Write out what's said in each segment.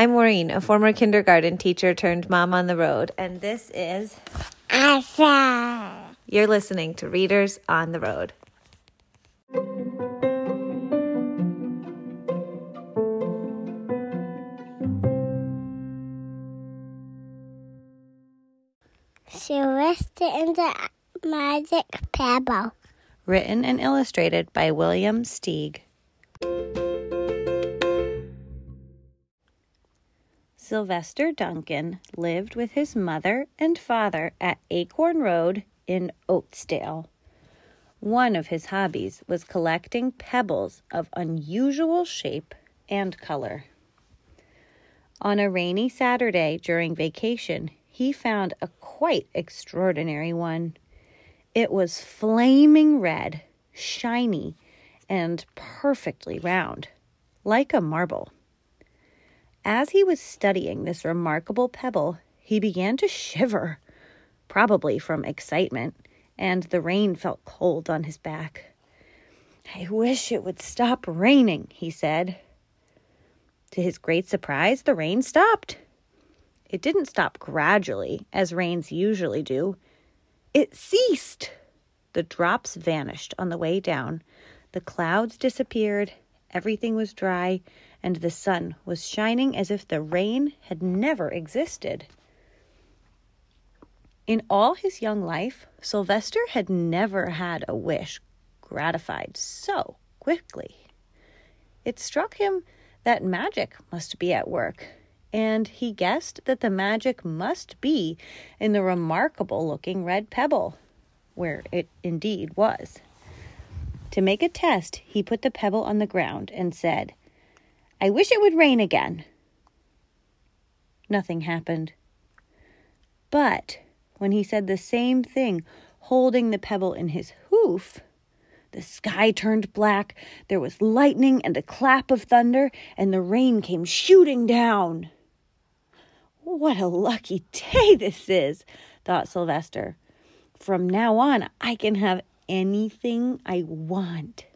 I'm Maureen, a former kindergarten teacher turned mom on the road, and this is Asa. You're listening to Readers on the Road. Sylvester and the Magic Pebble. Written and illustrated by William Steig. Sylvester Duncan lived with his mother and father at Acorn Road in Oatsdale. One of his hobbies was collecting pebbles of unusual shape and color. On a rainy Saturday during vacation, he found a quite extraordinary one. It was flaming red, shiny, and perfectly round, like a marble. As he was studying this remarkable pebble, he began to shiver, probably from excitement, and the rain felt cold on his back. I wish it would stop raining, he said. To his great surprise, the rain stopped. It didn't stop gradually, as rains usually do. It ceased. The drops vanished on the way down. The clouds disappeared. Everything was dry, and the sun was shining as if the rain had never existed. In all his young life, Sylvester had never had a wish gratified so quickly. It struck him that magic must be at work, and he guessed that the magic must be in the remarkable looking red pebble, where it indeed was. To make a test, he put the pebble on the ground and said, I wish it would rain again. Nothing happened. But when he said the same thing, holding the pebble in his hoof, the sky turned black, there was lightning and a clap of thunder, and the rain came shooting down. What a lucky day this is, thought Sylvester. From now on, I can have anything I want.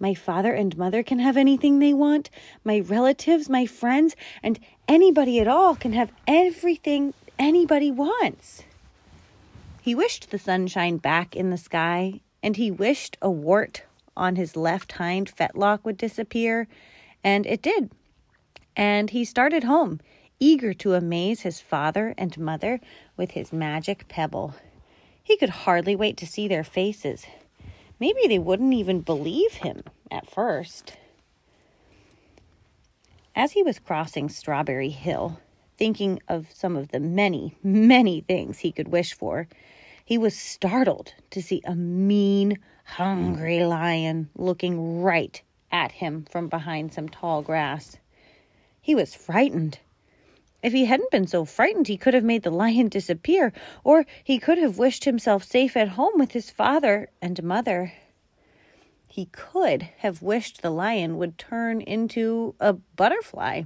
My father and mother can have anything they want. My relatives, my friends, and anybody at all can have everything anybody wants. He wished the sunshine back in the sky and he wished a wart on his left hind fetlock would disappear, and it did. And he started home, eager to amaze his father and mother with his magic pebble. He could hardly wait to see their faces. Maybe they wouldn't even believe him at first. As he was crossing Strawberry Hill, thinking of some of the many, many things he could wish for, he was startled to see a mean, hungry lion looking right at him from behind some tall grass. He was frightened. If he hadn't been so frightened, he could have made the lion disappear, or he could have wished himself safe at home with his father and mother. He could have wished the lion would turn into a butterfly,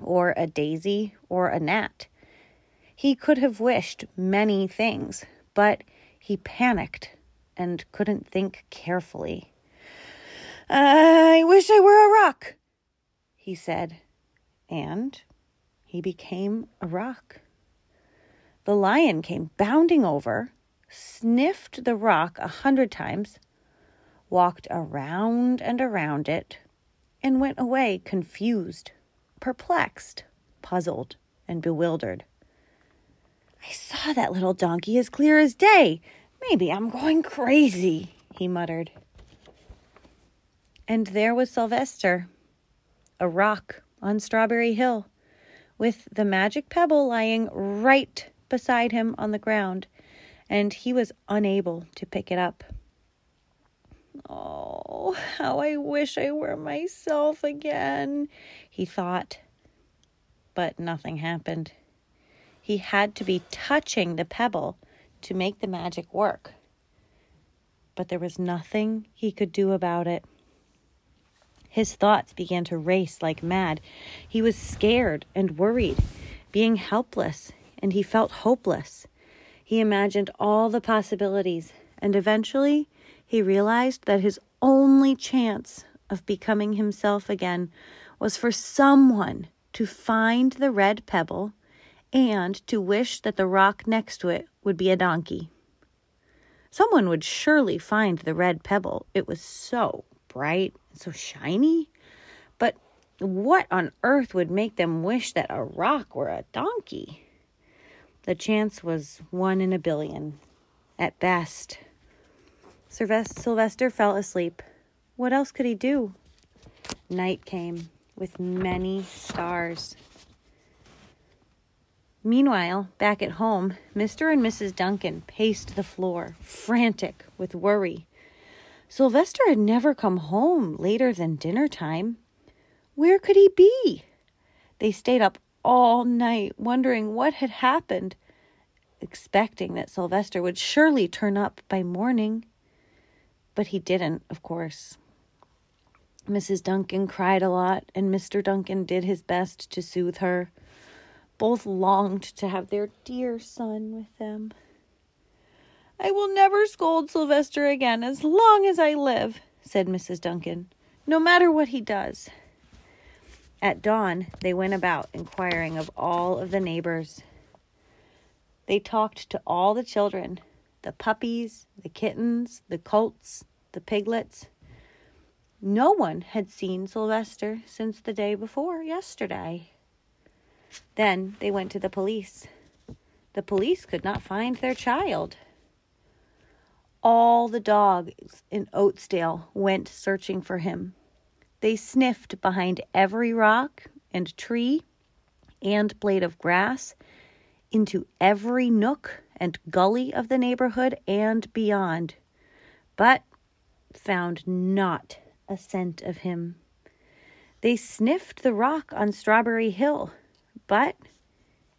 or a daisy, or a gnat. He could have wished many things, but he panicked and couldn't think carefully. I wish I were a rock, he said, and he became a rock. The lion came bounding over, sniffed the rock a hundred times, walked around and around it, and went away confused, perplexed, puzzled, and bewildered. I saw that little donkey as clear as day. Maybe I'm going crazy, he muttered. And there was Sylvester, a rock on Strawberry Hill, with the magic pebble lying right beside him on the ground, and he was unable to pick it up. Oh, how I wish I were myself again, he thought. But nothing happened. He had to be touching the pebble to make the magic work. But there was nothing he could do about it. His thoughts began to race like mad. He was scared and worried, being helpless, and he felt hopeless. He imagined all the possibilities, and eventually he realized that his only chance of becoming himself again was for someone to find the red pebble and to wish that the rock next to it would be a donkey. Someone would surely find the red pebble. It was so bright, so shiny. But what on earth would make them wish that a rock were a donkey? The chance was one in a billion, at best. Sylvester fell asleep. What else could he do? Night came with many stars. Meanwhile, back at home, Mr. and Mrs. Duncan paced the floor, frantic with worry. Sylvester had never come home later than dinner time. Where could he be? They stayed up all night wondering what had happened, expecting that Sylvester would surely turn up by morning. But he didn't, of course. Mrs. Duncan cried a lot, and Mr. Duncan did his best to soothe her. Both longed to have their dear son with them. I will never scold Sylvester again as long as I live, said Mrs. Duncan, no matter what he does. At dawn, they went about inquiring of all of the neighbors. They talked to all the children the puppies, the kittens, the colts, the piglets. No one had seen Sylvester since the day before yesterday. Then they went to the police. The police could not find their child. All the dogs in Oatsdale went searching for him. They sniffed behind every rock and tree and blade of grass, into every nook and gully of the neighborhood and beyond, but found not a scent of him. They sniffed the rock on Strawberry Hill but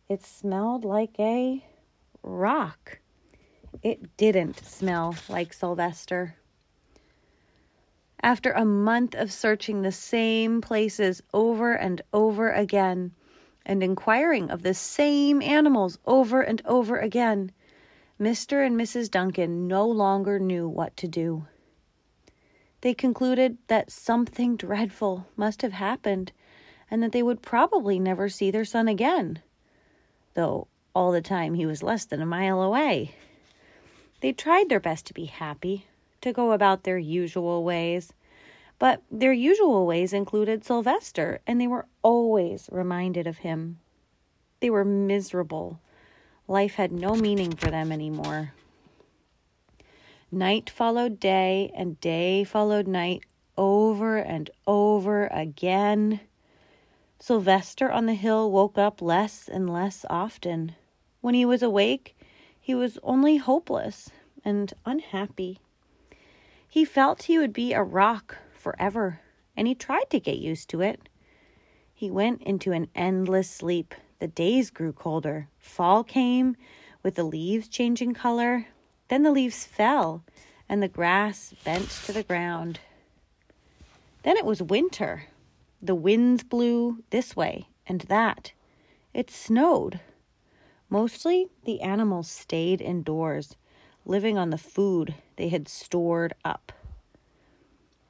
it smelled like a rock. It didn't smell like Sylvester. After a month of searching the same places over and over again, and inquiring of the same animals over and over again, Mr. and Mrs. Duncan no longer knew what to do. They concluded that something dreadful must have happened and that they would probably never see their son again, though all the time he was less than a mile away. They tried their best to be happy, to go about their usual ways, but their usual ways included Sylvester, and they were always reminded of him. They were miserable. Life had no meaning for them anymore. Night followed day, and day followed night over and over again. Sylvester on the hill woke up less and less often. When he was awake, he was only hopeless and unhappy. He felt he would be a rock forever, and he tried to get used to it. He went into an endless sleep. The days grew colder. Fall came, with the leaves changing color. Then the leaves fell, and the grass bent to the ground. Then it was winter. The winds blew this way and that. It snowed. Mostly the animals stayed indoors, living on the food they had stored up.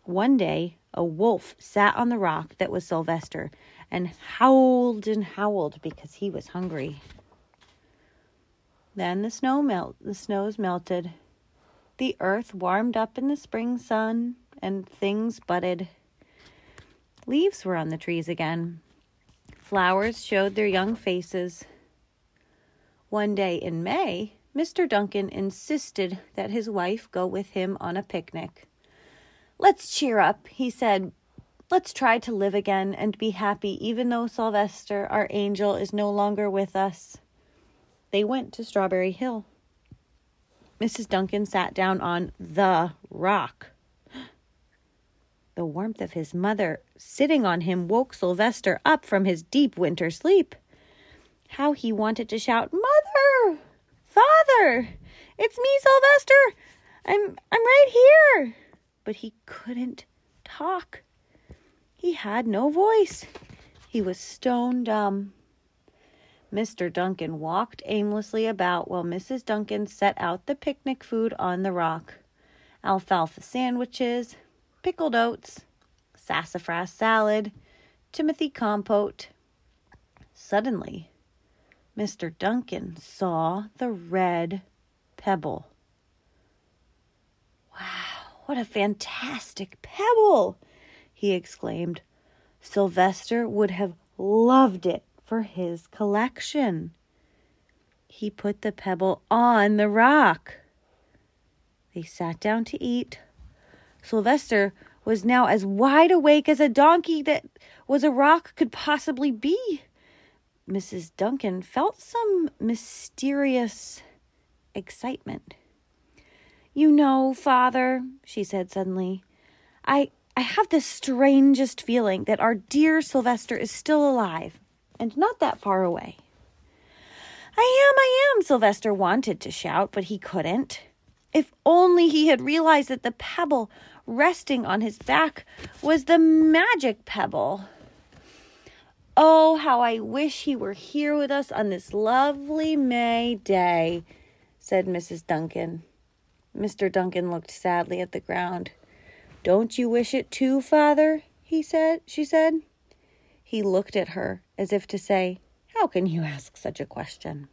One day, a wolf sat on the rock that was Sylvester and howled and howled because he was hungry. Then the snow melt the snows melted. The earth warmed up in the spring sun and things budded. Leaves were on the trees again. Flowers showed their young faces. One day in May, Mr. Duncan insisted that his wife go with him on a picnic. Let's cheer up, he said. Let's try to live again and be happy, even though Sylvester, our angel, is no longer with us. They went to Strawberry Hill. Mrs. Duncan sat down on the rock. The warmth of his mother sitting on him woke Sylvester up from his deep winter sleep. How he wanted to shout, Mother! Father! It's me, Sylvester! I'm I'm right here. But he couldn't talk. He had no voice. He was stone dumb. Mr. Duncan walked aimlessly about while Mrs. Duncan set out the picnic food on the rock alfalfa sandwiches, pickled oats, sassafras salad, Timothy compote, Suddenly, Mr. Duncan saw the red pebble. Wow, what a fantastic pebble! he exclaimed. Sylvester would have loved it for his collection. He put the pebble on the rock. They sat down to eat. Sylvester was now as wide awake as a donkey that was a rock could possibly be. Mrs. Duncan felt some mysterious excitement. You know, father, she said suddenly, I I have the strangest feeling that our dear Sylvester is still alive and not that far away. I am, I am, Sylvester wanted to shout, but he couldn't. If only he had realized that the pebble resting on his back was the magic pebble. Oh, how I wish he were here with us on this lovely May day, said Mrs. Duncan. Mr. Duncan looked sadly at the ground. Don't you wish it too, father? he said, she said. He looked at her as if to say, How can you ask such a question?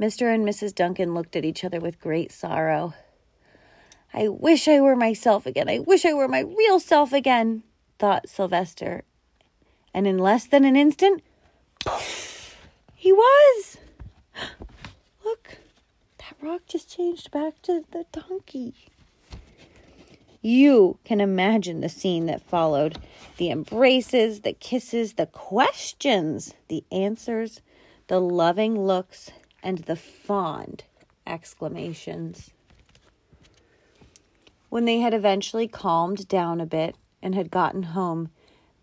Mr. and Mrs. Duncan looked at each other with great sorrow. I wish I were myself again. I wish I were my real self again, thought Sylvester. And in less than an instant, he was. Look, that rock just changed back to the donkey. You can imagine the scene that followed the embraces, the kisses, the questions, the answers, the loving looks, and the fond exclamations. When they had eventually calmed down a bit and had gotten home,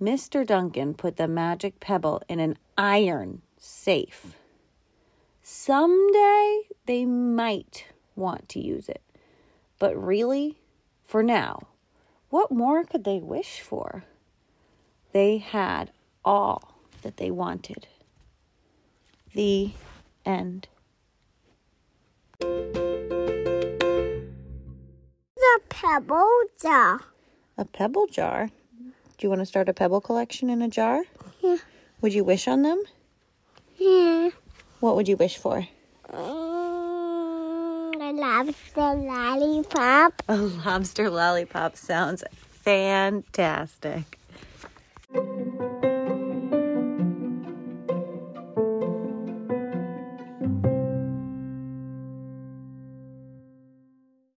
Mr. Duncan put the magic pebble in an iron safe. Someday they might want to use it, but really, for now, what more could they wish for? They had all that they wanted. The end. The pebble jar. A pebble jar? Do you want to start a pebble collection in a jar? Yeah. Would you wish on them? Yeah. What would you wish for? Mm, love the lollipop. A lobster lollipop sounds fantastic.